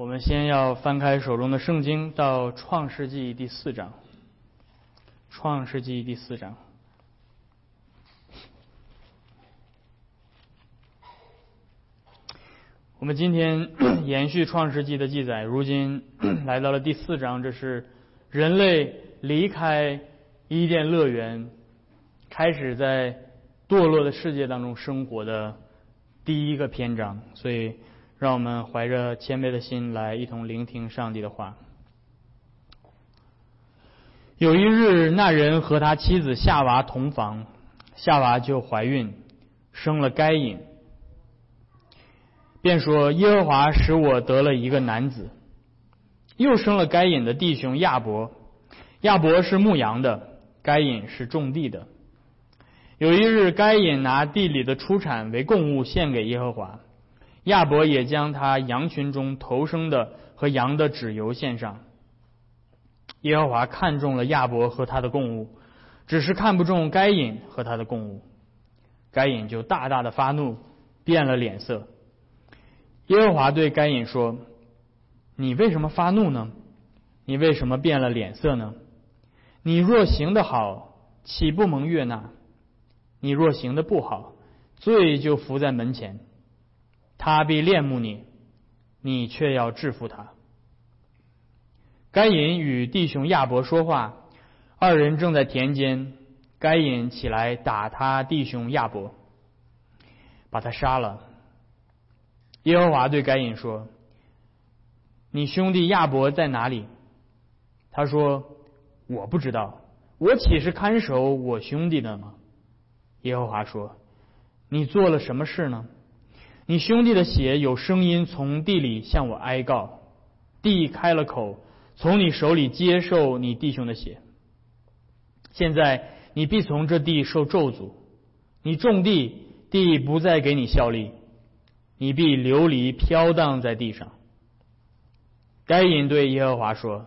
我们先要翻开手中的圣经，到创世纪第四章。创世纪第四章。我们今天 延续创世纪的记载，如今 来到了第四章，这是人类离开伊甸乐园，开始在堕落的世界当中生活的第一个篇章。所以，让我们怀着谦卑的心来一同聆听上帝的话。有一日，那人和他妻子夏娃同房，夏娃就怀孕，生了该隐。便说：“耶和华使我得了一个男子，又生了该隐的弟兄亚伯。亚伯是牧羊的，该隐是种地的。有一日，该隐拿地里的出产为供物献给耶和华，亚伯也将他羊群中头生的和羊的脂油献上。耶和华看中了亚伯和他的供物，只是看不中该隐和他的供物。该隐就大大的发怒，变了脸色。”耶和华对该隐说：“你为什么发怒呢？你为什么变了脸色呢？你若行得好，岂不蒙悦纳？你若行的不好，罪就伏在门前，他必恋慕你，你却要制服他。”该隐与弟兄亚伯说话，二人正在田间。该隐起来打他弟兄亚伯，把他杀了。耶和华对该隐说：“你兄弟亚伯在哪里？”他说：“我不知道，我岂是看守我兄弟的吗？”耶和华说：“你做了什么事呢？你兄弟的血有声音从地里向我哀告，地开了口，从你手里接受你弟兄的血。现在你必从这地受咒诅，你种地，地不再给你效力。”你必流离飘荡在地上。该隐对耶和华说：“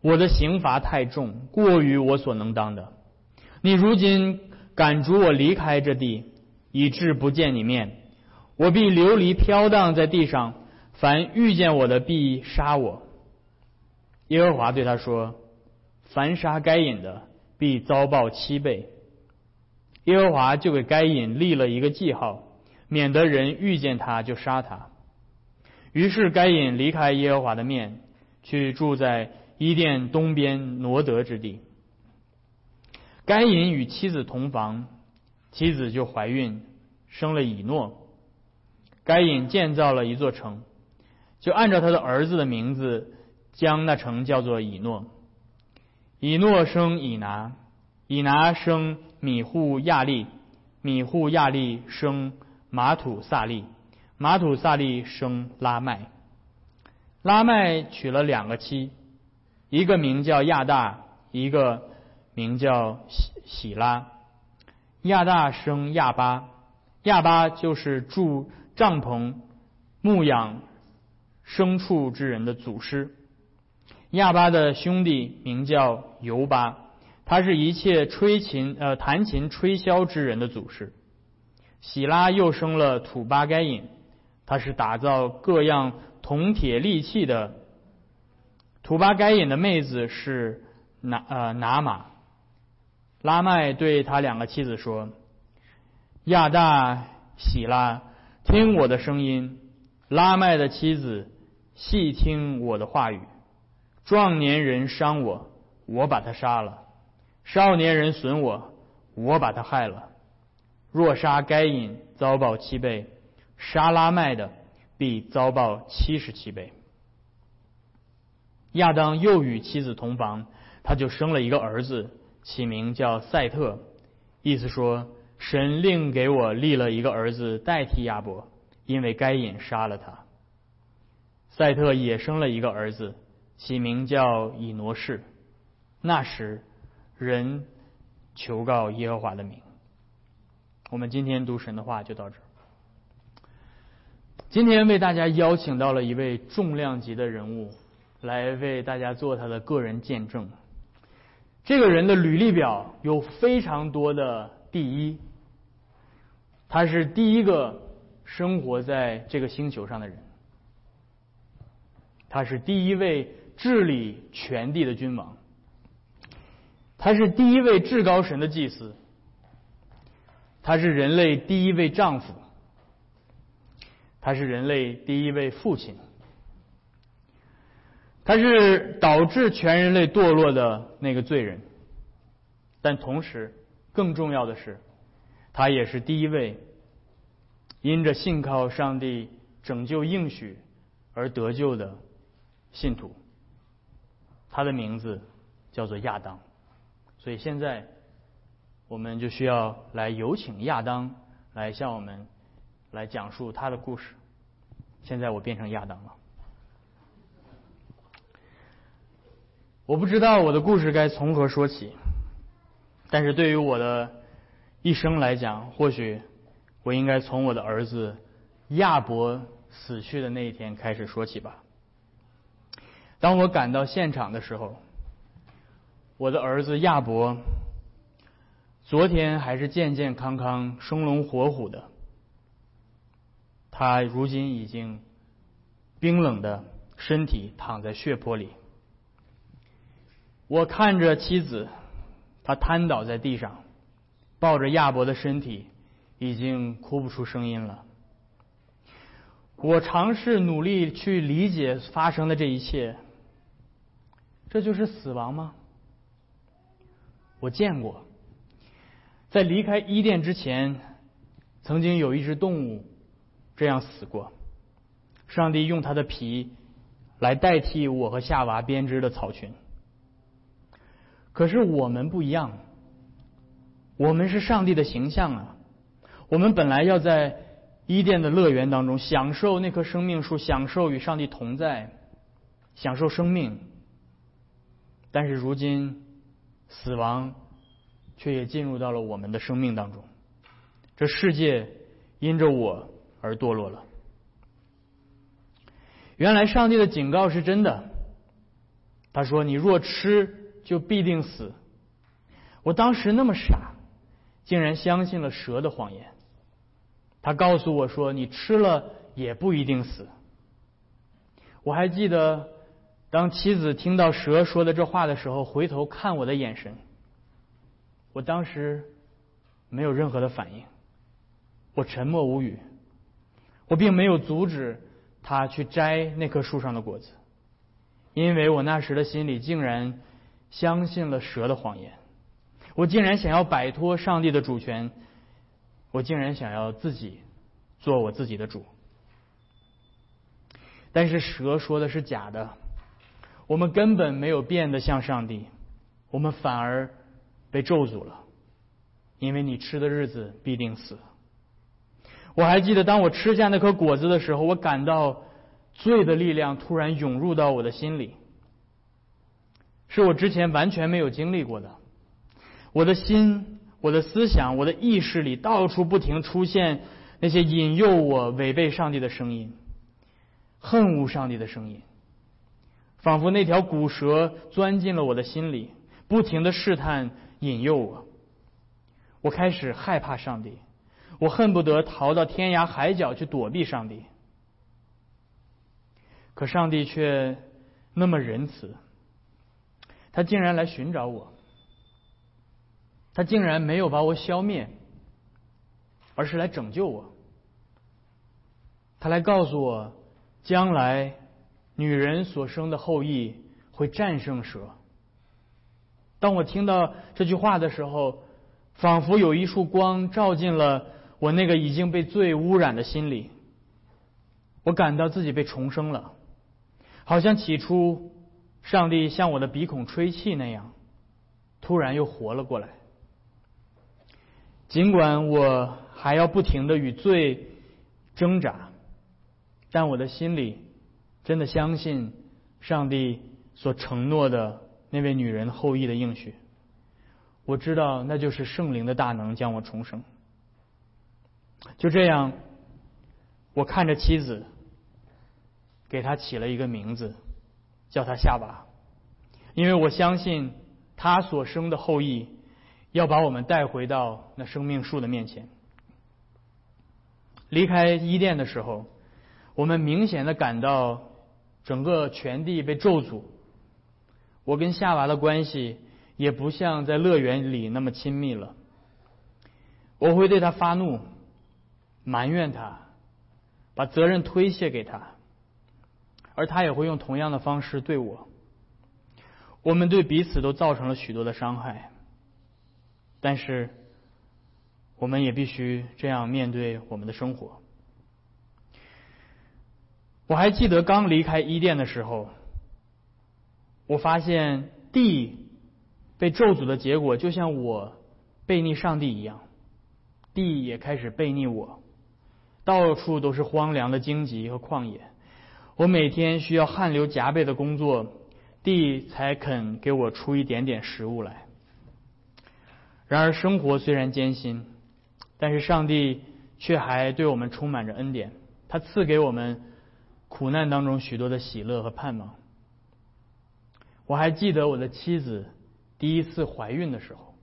我的刑罚太重，过于我所能当的。你如今赶逐我离开这地，以致不见你面，我必流离飘荡在地上。凡遇见我的，必杀我。”耶和华对他说：“凡杀该隐的，必遭报七倍。”耶和华就给该隐立了一个记号。免得人遇见他就杀他。于是该隐离开耶和华的面，去住在伊甸东边挪德之地。该隐与妻子同房，妻子就怀孕，生了以诺。该隐建造了一座城，就按照他的儿子的名字，将那城叫做以诺。以诺生以拿，以拿生米户亚利，米户亚利生。马土萨利，马土萨利生拉麦，拉麦娶了两个妻，一个名叫亚大，一个名叫喜喜拉。亚大生亚巴，亚巴就是住帐篷、牧养牲畜之人的祖师。亚巴的兄弟名叫尤巴，他是一切吹琴呃弹琴吹箫之人的祖师。喜拉又生了土巴该隐，他是打造各样铜铁利器的。土巴该隐的妹子是拿呃拿玛。拉麦对他两个妻子说：“亚大、喜拉，听我的声音；拉麦的妻子，细听我的话语。壮年人伤我，我把他杀了；少年人损我，我把他害了。”若杀该隐，遭报七倍；杀拉麦的，必遭报七十七倍。亚当又与妻子同房，他就生了一个儿子，起名叫赛特，意思说神另给我立了一个儿子代替亚伯，因为该隐杀了他。赛特也生了一个儿子，起名叫以挪士。那时，人求告耶和华的名。我们今天读神的话就到这儿。今天为大家邀请到了一位重量级的人物，来为大家做他的个人见证。这个人的履历表有非常多的第一，他是第一个生活在这个星球上的人，他是第一位治理全地的君王，他是第一位至高神的祭司，他是人类第一位丈夫，他是人类第一位父亲，他是导致全人类堕落的那个罪人，但同时更重要的是，他也是第一位因着信靠上帝拯救应许而得救的。信徒，他的名字叫做亚当，所以现在我们就需要来有请亚当来向我们来讲述他的故事。现在我变成亚当了，我不知道我的故事该从何说起，但是对于我的一生来讲，或许我应该从我的儿子亚伯死去的那一天开始说起吧。当我赶到现场的时候，我的儿子亚伯，昨天还是健健康康、生龙活虎的，他如今已经冰冷的身体躺在血泊里。我看着妻子，她瘫倒在地上，抱着亚伯的身体，已经哭不出声音了。我尝试努力去理解发生的这一切。这就是死亡吗？我见过，在离开伊甸之前，曾经有一只动物这样死过。上帝用它的皮来代替我和夏娃编织的草裙。可是我们不一样，我们是上帝的形象啊！我们本来要在伊甸的乐园当中享受那棵生命树，享受与上帝同在，享受生命。但是如今，死亡却也进入到了我们的生命当中。这世界因着我而堕落了。原来上帝的警告是真的。他说：“你若吃，就必定死。”我当时那么傻，竟然相信了蛇的谎言。他告诉我说：“你吃了也不一定死。”我还记得。当妻子听到蛇说的这话的时候，回头看我的眼神，我当时没有任何的反应，我沉默无语，我并没有阻止他去摘那棵树上的果子，因为我那时的心里竟然相信了蛇的谎言，我竟然想要摆脱上帝的主权，我竟然想要自己做我自己的主，但是蛇说的是假的。我们根本没有变得像上帝，我们反而被咒诅了，因为你吃的日子必定死。我还记得，当我吃下那颗果子的时候，我感到罪的力量突然涌入到我的心里，是我之前完全没有经历过的。我的心、我的思想、我的意识里，到处不停出现那些引诱我违背上帝的声音，恨恶上帝的声音。仿佛那条古蛇钻进了我的心里，不停的试探、引诱我。我开始害怕上帝，我恨不得逃到天涯海角去躲避上帝。可上帝却那么仁慈，他竟然来寻找我，他竟然没有把我消灭，而是来拯救我。他来告诉我，将来。女人所生的后裔会战胜蛇。当我听到这句话的时候，仿佛有一束光照进了我那个已经被罪污染的心里。我感到自己被重生了，好像起初上帝向我的鼻孔吹气那样，突然又活了过来。尽管我还要不停的与罪挣扎，但我的心里。真的相信上帝所承诺的那位女人后裔的应许，我知道那就是圣灵的大能将我重生。就这样，我看着妻子，给她起了一个名字，叫她夏娃，因为我相信她所生的后裔要把我们带回到那生命树的面前。离开伊甸的时候，我们明显的感到。整个全地被咒诅。我跟夏娃的关系也不像在乐园里那么亲密了。我会对他发怒，埋怨他，把责任推卸给他，而他也会用同样的方式对我。我们对彼此都造成了许多的伤害，但是我们也必须这样面对我们的生活。我还记得刚离开伊甸的时候，我发现地被咒诅的结果，就像我背逆上帝一样，地也开始背逆我，到处都是荒凉的荆棘和旷野，我每天需要汗流浃背的工作。地才肯给我出一点点食物来。然而，生活虽然艰辛，但是上帝却还对我们充满着恩典。他赐给我们苦难当中许多的喜乐和盼望。我还记得我的妻子第一次怀孕的时候，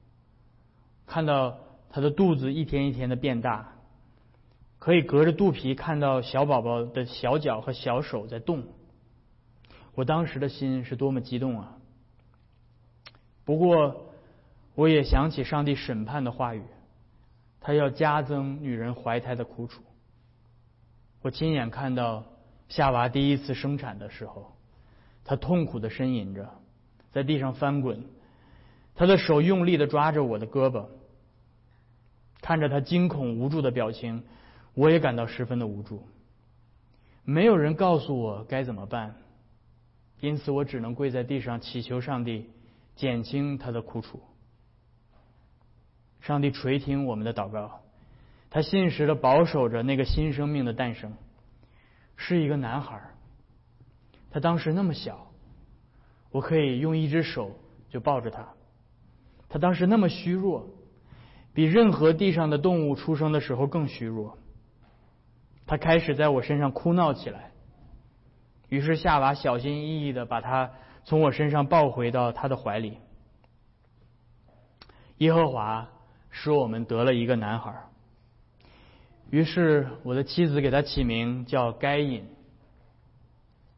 看到她的肚子一天一天的变大，可以隔着肚皮看到小宝宝的小脚和小手在动。我当时的心是多么激动啊！不过，我也想起上帝审判的话语，他要加增女人怀胎的苦楚。我亲眼看到夏娃第一次生产的时候，她痛苦的呻吟着，在地上翻滚，她的手用力的抓着我的胳膊，看着她惊恐无助的表情，我也感到十分的无助。没有人告诉我该怎么办。因此，我只能跪在地上祈求上帝减轻他的苦楚。上帝垂听我们的祷告，他信实的保守着那个新生命的诞生，是一个男孩。他当时那么小，我可以用一只手就抱着他。他当时那么虚弱，比任何地上的动物出生的时候更虚弱。他开始在我身上哭闹起来。于是夏娃小心翼翼的把他从我身上抱回到他的怀里。耶和华使我们得了一个男孩。于是我的妻子给他起名叫该隐，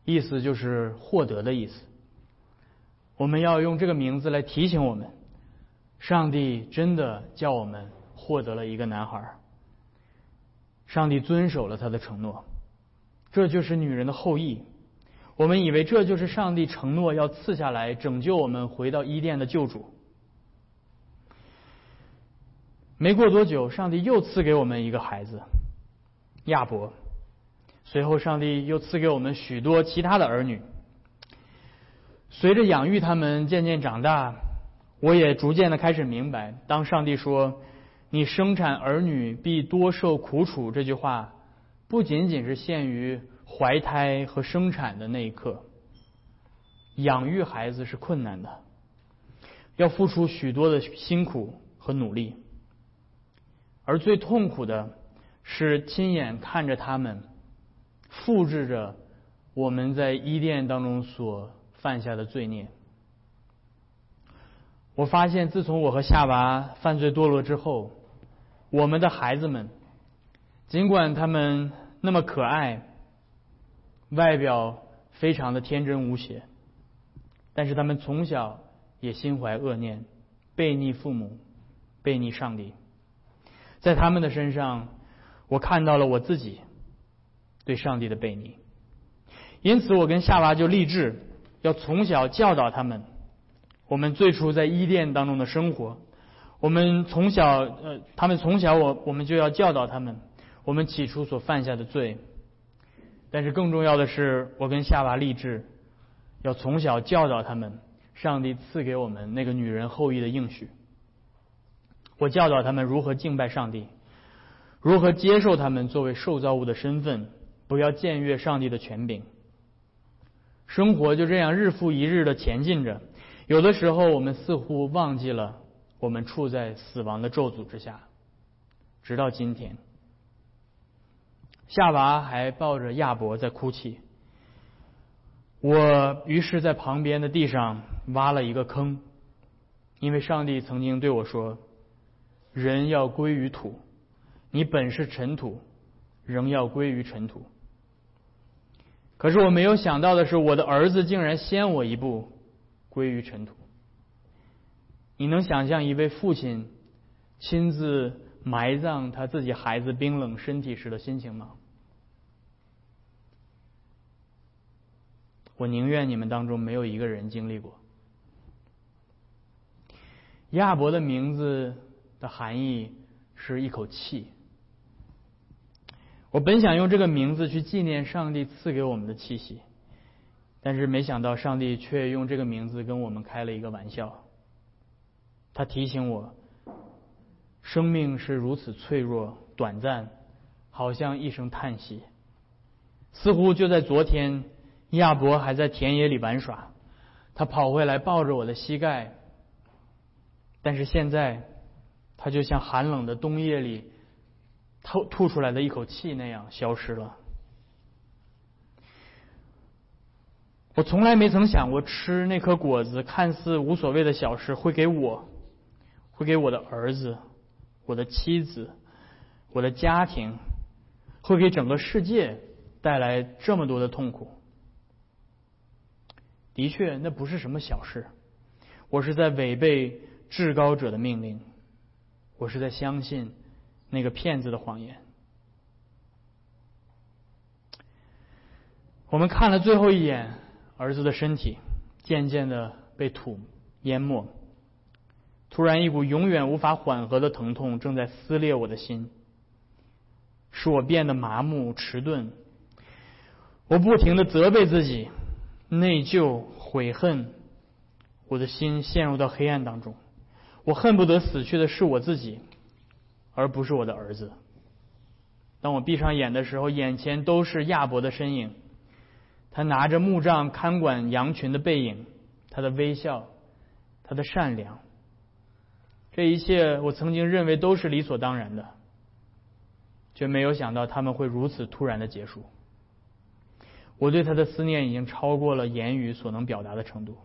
意思就是获得的意思。我们要用这个名字来提醒我们，上帝真的叫我们获得了一个男孩。上帝遵守了他的承诺，这就是女人的后裔。我们以为这就是上帝承诺要赐下来拯救我们回到伊甸的救主。没过多久，上帝又赐给我们一个孩子亚伯。随后，上帝又赐给我们许多其他的儿女。随着养育他们渐渐长大，我也逐渐的开始明白，当上帝说“你生产儿女必多受苦楚”这句话，不仅仅是限于。怀胎和生产的那一刻，养育孩子是困难的，要付出许多的辛苦和努力，而最痛苦的是亲眼看着他们复制着我们在伊甸当中所犯下的罪孽。我发现，自从我和夏娃犯罪堕落之后，我们的孩子们，尽管他们那么可爱。外表非常的天真无邪，但是他们从小也心怀恶念，背逆父母，背逆上帝。在他们的身上，我看到了我自己对上帝的背逆。因此，我跟夏娃就立志要从小教导他们。我们最初在伊甸当中的生活，我们从小呃，他们从小我我们就要教导他们，我们起初所犯下的罪。但是更重要的是，我跟夏娃立志，要从小教导他们上帝赐给我们那个女人后裔的应许。我教导他们如何敬拜上帝，如何接受他们作为受造物的身份，不要僭越上帝的权柄。生活就这样日复一日的前进着，有的时候我们似乎忘记了我们处在死亡的咒诅之下，直到今天。夏娃还抱着亚伯在哭泣。我于是，在旁边的地上挖了一个坑，因为上帝曾经对我说：“人要归于土，你本是尘土，仍要归于尘土。”可是我没有想到的是，我的儿子竟然先我一步归于尘土。你能想象一位父亲亲自埋葬他自己孩子冰冷身体时的心情吗？我宁愿你们当中没有一个人经历过。亚伯的名字的含义是一口气。我本想用这个名字去纪念上帝赐给我们的气息，但是没想到上帝却用这个名字跟我们开了一个玩笑。他提醒我，生命是如此脆弱、短暂，好像一声叹息。似乎就在昨天，亚伯还在田野里玩耍，他跑回来抱着我的膝盖，但是现在，他就像寒冷的冬夜里。吐吐出来的一口气那样消失了。我从来没曾想过吃那颗果子看似无所谓的小事会给我，会给我的儿子、我的妻子、我的家庭，会给整个世界带来这么多的痛苦。的确，那不是什么小事。我是在违背至高者的命令，我是在相信。那个骗子的谎言。我们看了最后一眼，儿子的身体渐渐的被土淹没。突然，一股永远无法缓和的疼痛正在撕裂我的心，使我变得麻木迟钝。我不停的责备自己，内疚、悔恨，我的心陷入到黑暗当中。我恨不得死去的是我自己。而不是我的儿子。当我闭上眼的时候，眼前都是亚伯的身影，他拿着木杖看管羊群的背影，他的微笑，他的善良，这一切我曾经认为都是理所当然的，却没有想到他们会如此突然的结束。我对他的思念已经超过了言语所能表达的程度。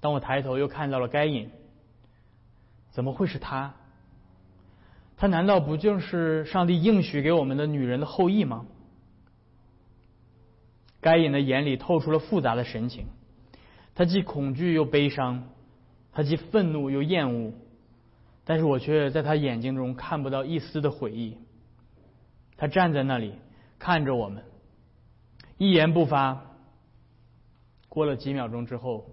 当我抬头又看到了该隐，怎么会是他？他难道不就是上帝应许给我们的女人的后裔吗？该隐的眼里透出了复杂的神情，他既恐惧又悲伤，他既愤怒又厌恶，但是我却在他眼睛中看不到一丝的悔意。他站在那里看着我们，一言不发。过了几秒钟之后，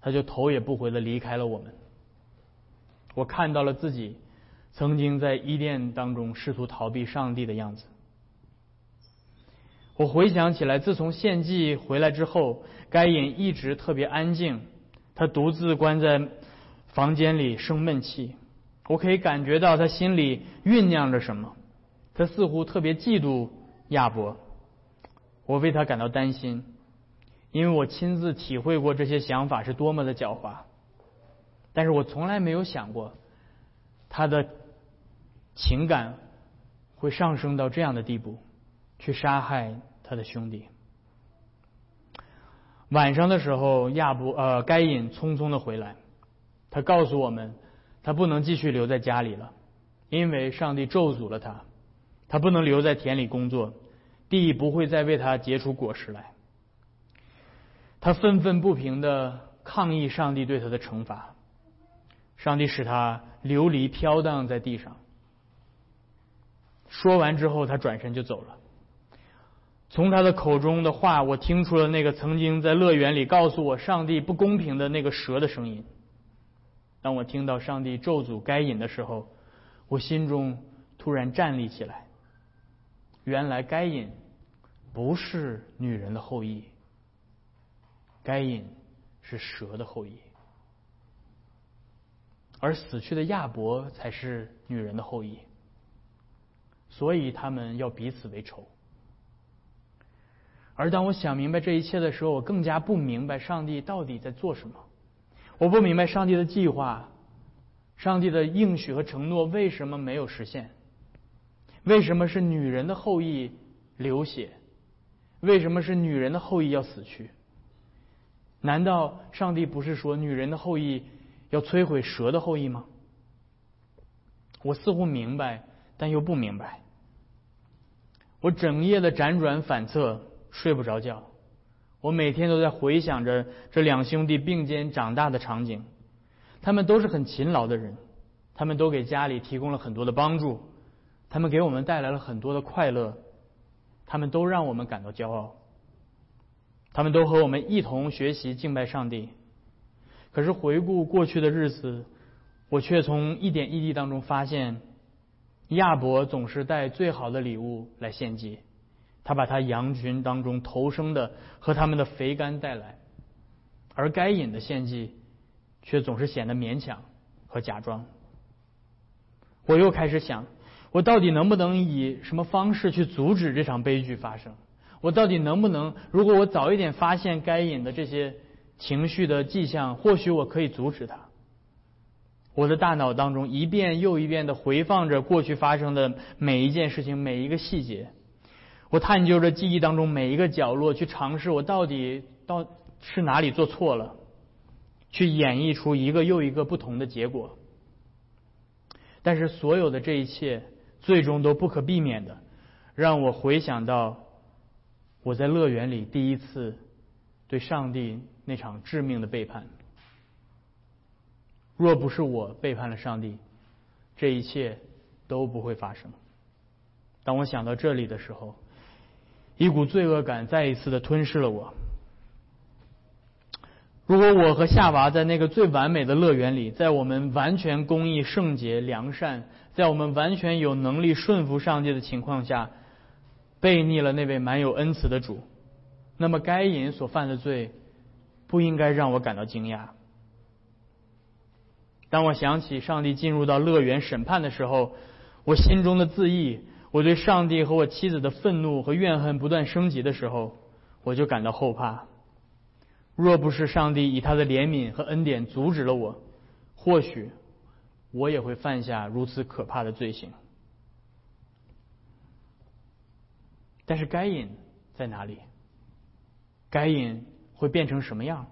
他就头也不回的离开了我们。我看到了自己。曾经在伊甸当中试图逃避上帝的样子。我回想起来，自从献祭回来之后，该隐一直特别安静，他独自关在房间里生闷气。我可以感觉到他心里酝酿着什么，他似乎特别嫉妒亚伯。我为他感到担心，因为我亲自体会过这些想法是多么的狡猾。但是我从来没有想过他的。情感会上升到这样的地步，去杀害他的兄弟。晚上的时候，亚伯呃该隐匆匆的回来，他告诉我们，他不能继续留在家里了，因为上帝咒诅了他，他不能留在田里工作，地不会再为他结出果实来。他愤愤不平的抗议上帝对他的惩罚，上帝使他流离飘荡在地上。说完之后，他转身就走了。从他的口中的话，我听出了那个曾经在乐园里告诉我上帝不公平的那个蛇的声音。当我听到上帝咒诅该隐的时候，我心中突然站立起来。原来该隐不是女人的后裔，该隐是蛇的后裔，而死去的亚伯才是女人的后裔。所以他们要彼此为仇。而当我想明白这一切的时候，我更加不明白上帝到底在做什么。我不明白上帝的计划，上帝的应许和承诺为什么没有实现？为什么是女人的后裔流血？为什么是女人的后裔要死去？难道上帝不是说女人的后裔要摧毁蛇的后裔吗？我似乎明白。但又不明白，我整夜的辗转反侧，睡不着觉。我每天都在回想着这两兄弟并肩长大的场景。他们都是很勤劳的人，他们都给家里提供了很多的帮助，他们给我们带来了很多的快乐，他们都让我们感到骄傲。他们都和我们一同学习敬拜上帝。可是回顾过去的日子，我却从一点一滴当中发现，亚伯总是带最好的礼物来献祭，他把他羊群当中头生的和他们的肥肝带来，而该隐的献祭却总是显得勉强和假装。我又开始想，我到底能不能以什么方式去阻止这场悲剧发生？我到底能不能？如果我早一点发现该隐的这些情绪的迹象，或许我可以阻止他。我的大脑当中一遍又一遍的回放着过去发生的每一件事情、每一个细节。我探究着记忆当中每一个角落，去尝试我到底到是哪里做错了，去演绎出一个又一个不同的结果。但是所有的这一切，最终都不可避免的让我回想到。我在乐园里第一次对上帝那场致命的背叛。若不是我背叛了上帝，这一切都不会发生。当我想到这里的时候，一股罪恶感再一次的吞噬了我。如果我和夏娃在那个最完美的乐园里，在我们完全公义、圣洁、良善，在我们完全有能力顺服上帝的情况下，背逆了那位满有恩慈的主，那么该隐所犯的罪不应该让我感到惊讶。当我想起上帝进入到乐园审判的时候，我心中的自义，我对上帝和我妻子的愤怒和怨恨不断升级的时候，我就感到后怕。若不是上帝以他的怜悯和恩典阻止了我，或许我也会犯下如此可怕的罪行。但是该隐在哪里？该隐会变成什么样？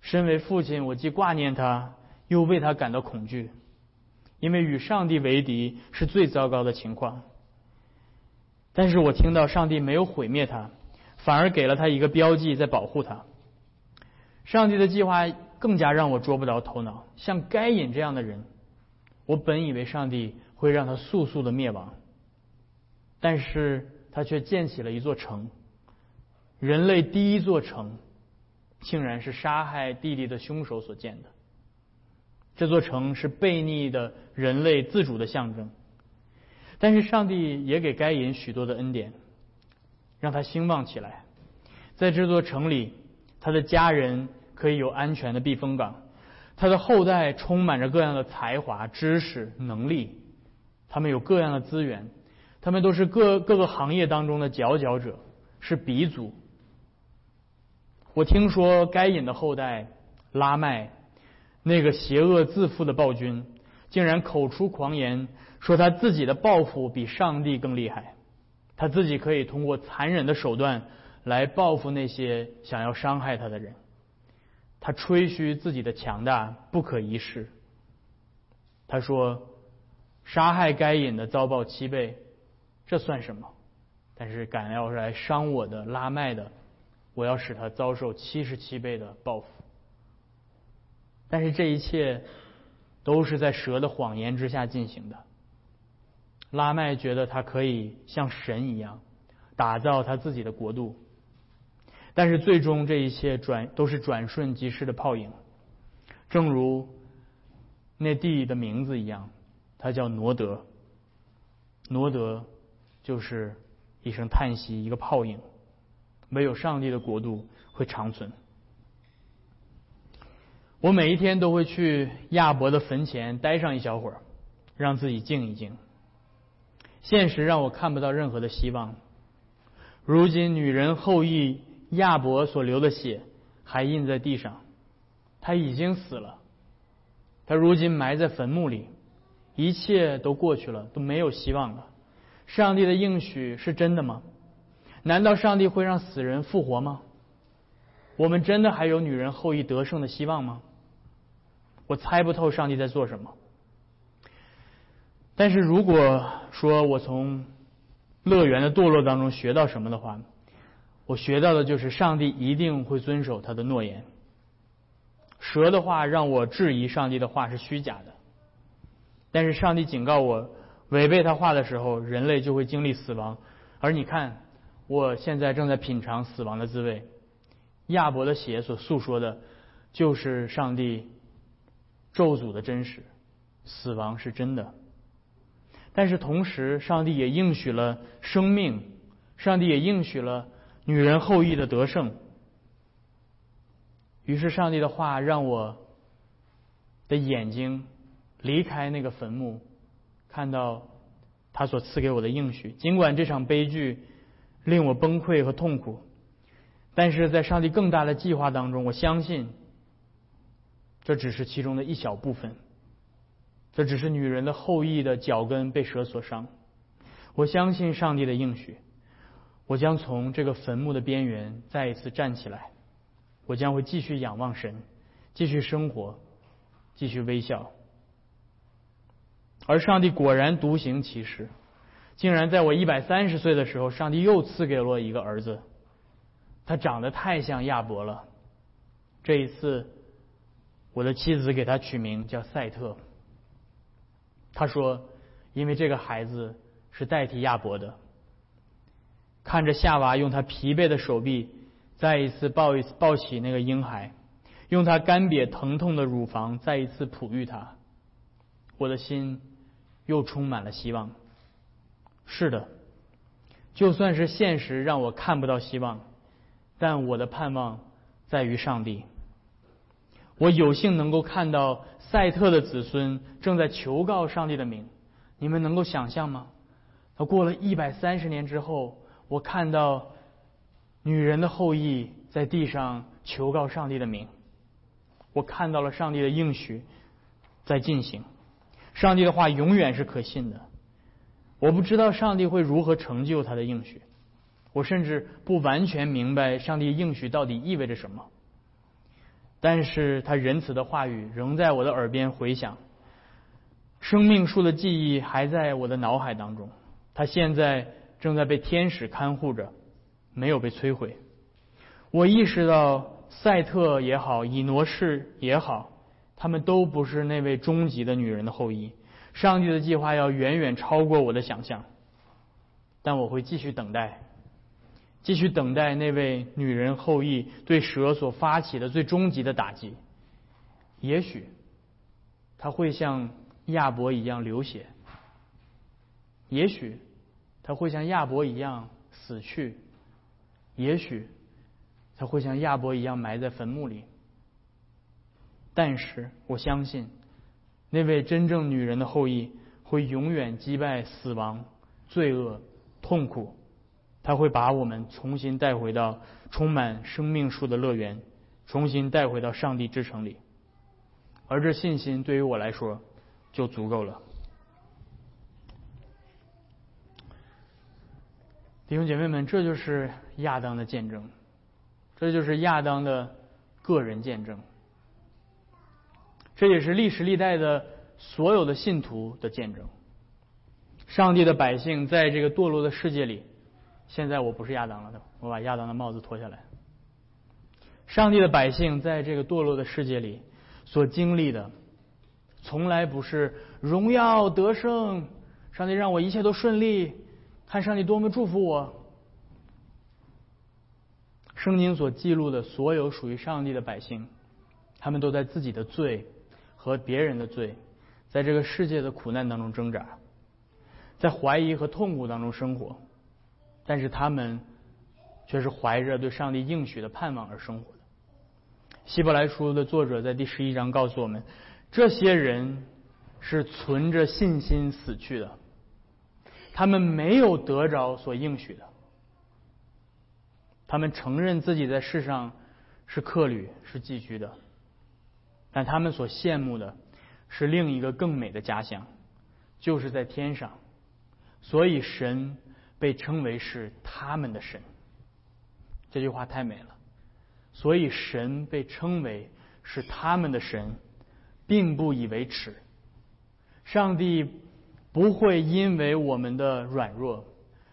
身为父亲，我既挂念他，又为他感到恐惧，因为与上帝为敌是最糟糕的情况。但是我听到上帝没有毁灭他，反而给了他一个标记，在保护他。上帝的计划更加让我捉不着头脑。像该隐这样的人，我本以为上帝会让他速速的灭亡，但是。他却建起了一座城，人类第一座城，竟然是杀害弟弟的凶手所建的。这座城是悖逆的人类自主的象征，但是上帝也给该隐许多的恩典，让他兴旺起来。在这座城里，他的家人可以有安全的避风港，他的后代充满着各样的才华、知识、能力，他们有各样的资源。他们都是各各个行业当中的佼佼者，是鼻祖。我听说该隐的后代拉麦，那个邪恶自负的暴君，竟然口出狂言，说他自己的报复比上帝更厉害，他自己可以通过残忍的手段来报复那些想要伤害他的人。他吹嘘自己的强大不可一世。他说，杀害该隐的遭报七倍。这算什么？但是敢要来伤我的拉麦的，我要使他遭受七十七倍的报复。但是这一切都是在蛇的谎言之下进行的。拉麦觉得他可以像神一样打造他自己的国度，但是最终这一切转都是转瞬即逝的泡影。正如那地的名字一样，他叫挪德。挪德。就是一声叹息，一个泡影。没有上帝的国度会长存。我每一天都会去亚伯的坟前待上一小会儿，让自己静一静。现实让我看不到任何的希望。如今，女人后裔亚伯所流的血还印在地上，他已经死了。他如今埋在坟墓里，一切都过去了，都没有希望了。上帝的应许是真的吗？难道上帝会让死人复活吗？我们真的还有女人后裔得胜的希望吗？我猜不透上帝在做什么。但是如果说我从乐园的堕落当中学到什么的话，我学到的就是上帝一定会遵守他的诺言。蛇的话让我质疑上帝的话是虚假的，但是上帝警告我，违背他话的时候，人类就会经历死亡。而你看，我现在正在品尝死亡的滋味。亚伯的血所诉说的，就是上帝咒诅的真实，死亡是真的。但是同时，上帝也应许了生命，上帝也应许了女人后裔的得胜。于是，上帝的话让我的眼睛离开那个坟墓，看到他所赐给我的应许。尽管这场悲剧令我崩溃和痛苦，但是在上帝更大的计划当中，我相信这只是其中的一小部分。这只是女人的后裔的脚跟被蛇所伤。我相信上帝的应许，我将从这个坟墓的边缘再一次站起来。我将会继续仰望神，继续生活，继续微笑。而上帝果然独行其事，竟然在我一百三十岁的时候，上帝又赐给了我一个儿子。他长得太像亚伯了。这一次，我的妻子给他取名叫赛特。他说：“因为这个孩子是代替亚伯的。”看着夏娃用他疲惫的手臂再一次抱一抱起那个婴孩，用他干瘪疼痛的乳房再一次哺育他，我的心又充满了希望。是的，就算是现实让我看不到希望，但我的盼望在于上帝。我有幸能够看到。赛特的子孙正在求告上帝的名，你们能够想象吗？他过了一百三十年之后，我看到女人的后裔在地上求告上帝的名，我看到了上帝的应许在进行。上帝的话永远是可信的。我不知道上帝会如何成就他的应许，我甚至不完全明白上帝应许到底意味着什么。但是他仁慈的话语仍在我的耳边回响，生命树的记忆还在我的脑海当中。他现在正在被天使看护着，没有被摧毁。我意识到赛特也好，以挪士也好，他们都不是那位终极的女人的后裔。上帝的计划要远远超过我的想象，但我会继续等待。继续等待那位女人后裔对蛇所发起的最终极的打击。也许他会像亚伯一样流血，也许他会像亚伯一样死去，也许他会像亚伯一样埋在坟墓里。但是我相信，那位真正女人的后裔会永远击败死亡、罪恶、痛苦。他会把我们重新带回到充满生命树的乐园，重新带回到上帝之城里，而这信心对于我来说就足够了。弟兄姐妹们，这就是亚当的见证，这就是亚当的个人见证，这也是历史历代的所有的信徒的见证。上帝的百姓在这个堕落的世界里。现在我不是亚当了，我把亚当的帽子脱下来。上帝的百姓在这个堕落的世界里所经历的，从来不是荣耀得胜。上帝让我一切都顺利，看上帝多么祝福我。圣经所记录的所有属于上帝的百姓，他们都在自己的罪和别人的罪，在这个世界的苦难当中挣扎，在怀疑和痛苦当中生活。但是他们却是怀着对上帝应许的盼望而生活的。希伯来书的作者在第十一章告诉我们，这些人是存着信心死去的，他们没有得着所应许的，他们承认自己在世上是客旅是寄居的，但他们所羡慕的是另一个更美的家乡，就是在天上，所以神。被称为是他们的神，这句话太美了。所以神被称为是他们的神，并不以为耻。上帝不会因为我们的软弱，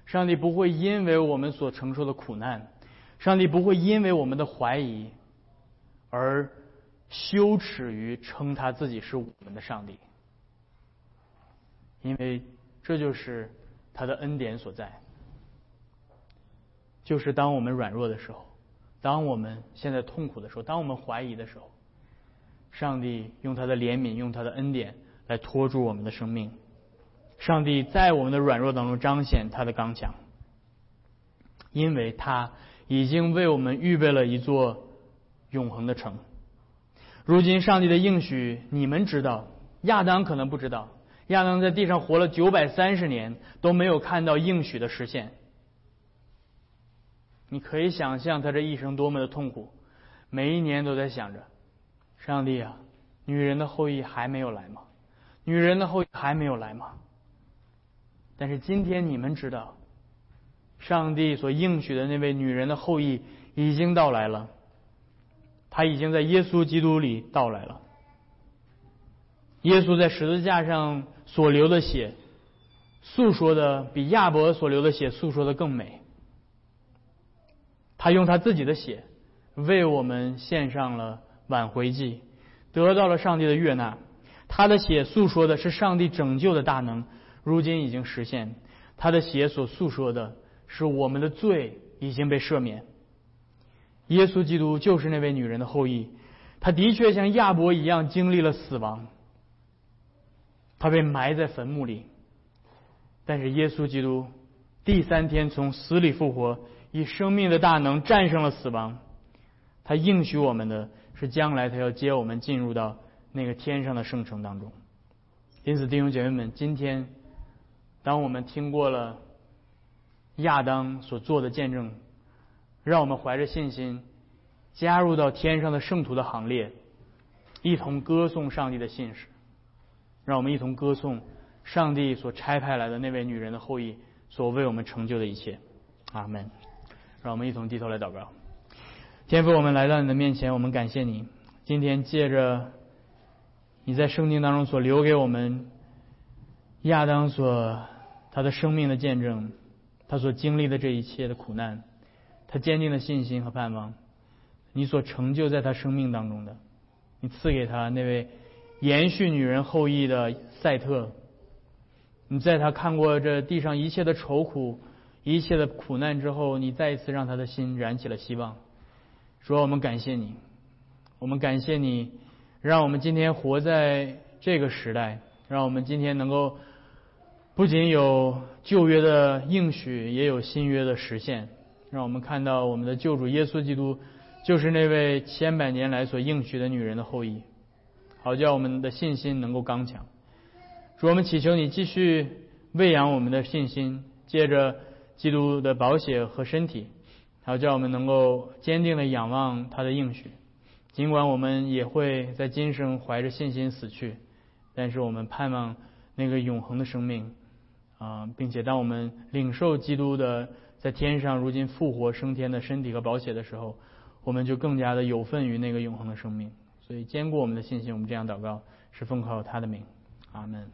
上帝不会因为我们所承受的苦难，上帝不会因为我们的怀疑而羞耻于称他自己是我们的上帝，因为这就是他的恩典所在。就是当我们软弱的时候，当我们现在痛苦的时候，当我们怀疑的时候，上帝用他的怜悯，用他的恩典来托住我们的生命。上帝在我们的软弱当中彰显他的刚强，因为他已经为我们预备了一座永恒的城。如今，上帝的应许你们知道，亚当可能不知道。亚当在地上活了九百三十年，都没有看到应许的实现。你可以想象他这一生多么的痛苦，每一年都在想着：上帝啊，女人的后裔还没有来吗？女人的后裔还没有来吗？但是今天你们知道，上帝所应许的那位女人的后裔已经到来了，他已经在耶稣基督里到来了。耶稣在十字架上所流的血，诉说的比亚伯所流的血诉说的更美。他用他自己的血为我们献上了挽回祭，得到了上帝的悦纳。他的血诉说的是上帝拯救的大能，如今已经实现。他的血所诉说的是我们的罪已经被赦免。耶稣基督就是那位女人的后裔，他的确像亚伯一样经历了死亡，他被埋在坟墓里。但是耶稣基督第三天从死里复活。以生命的大能战胜了死亡，他应许我们的是将来他要接我们进入到那个天上的圣城当中。因此，弟兄姐妹们，今天当我们听过了亚当所做的见证，让我们怀着信心加入到天上的圣徒的行列，一同歌颂上帝的信使。让我们一同歌颂上帝所差派来的那位女人的后裔所为我们成就的一切。阿门。让我们一同低头来祷告。天父，我们来到你的面前，我们感谢你。今天借着你在圣经当中所留给我们亚当所他的生命的见证，他所经历的这一切的苦难，他坚定的信心和盼望，你所成就在他生命当中的，你赐给他那位延续女人后裔的赛特，你在他看过这地上一切的愁苦。一切的苦难之后，你再一次让他的心燃起了希望。说我们感谢你，我们感谢你，让我们今天活在这个时代，让我们今天能够不仅有旧约的应许，也有新约的实现。让我们看到我们的救主耶稣基督就是那位千百年来所应许的女人的后裔，好叫我们的信心能够刚强。主，我们祈求你继续喂养我们的信心，借着。基督的宝血和身体，好叫我们能够坚定的仰望他的应许。尽管我们也会在今生怀着信心死去，但是我们盼望那个永恒的生命啊，并且当我们领受基督的在天上如今复活升天的身体和宝血的时候，我们就更加的有份于那个永恒的生命。所以坚固我们的信心，我们这样祷告是奉靠他的名，阿门。